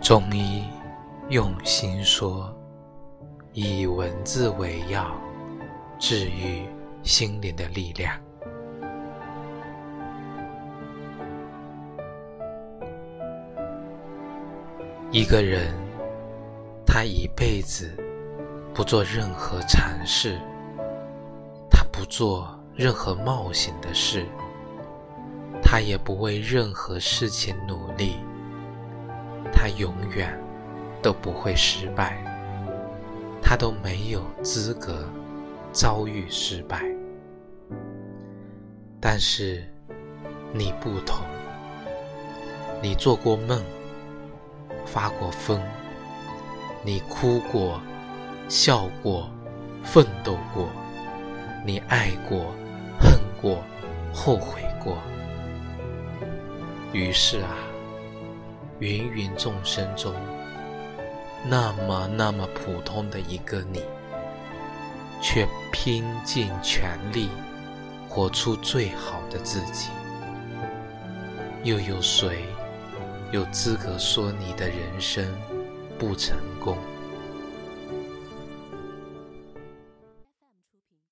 中医用心说，以文字为药，治愈心灵的力量。一个人，他一辈子不做任何尝试，他不做任何冒险的事，他也不为任何事情努力，他永远都不会失败，他都没有资格遭遇失败。但是你不同，你做过梦。发过疯，你哭过，笑过，奋斗过，你爱过，恨过，后悔过。于是啊，芸芸众生中，那么那么普通的一个你，却拼尽全力活出最好的自己。又有谁？有资格说你的人生不成功？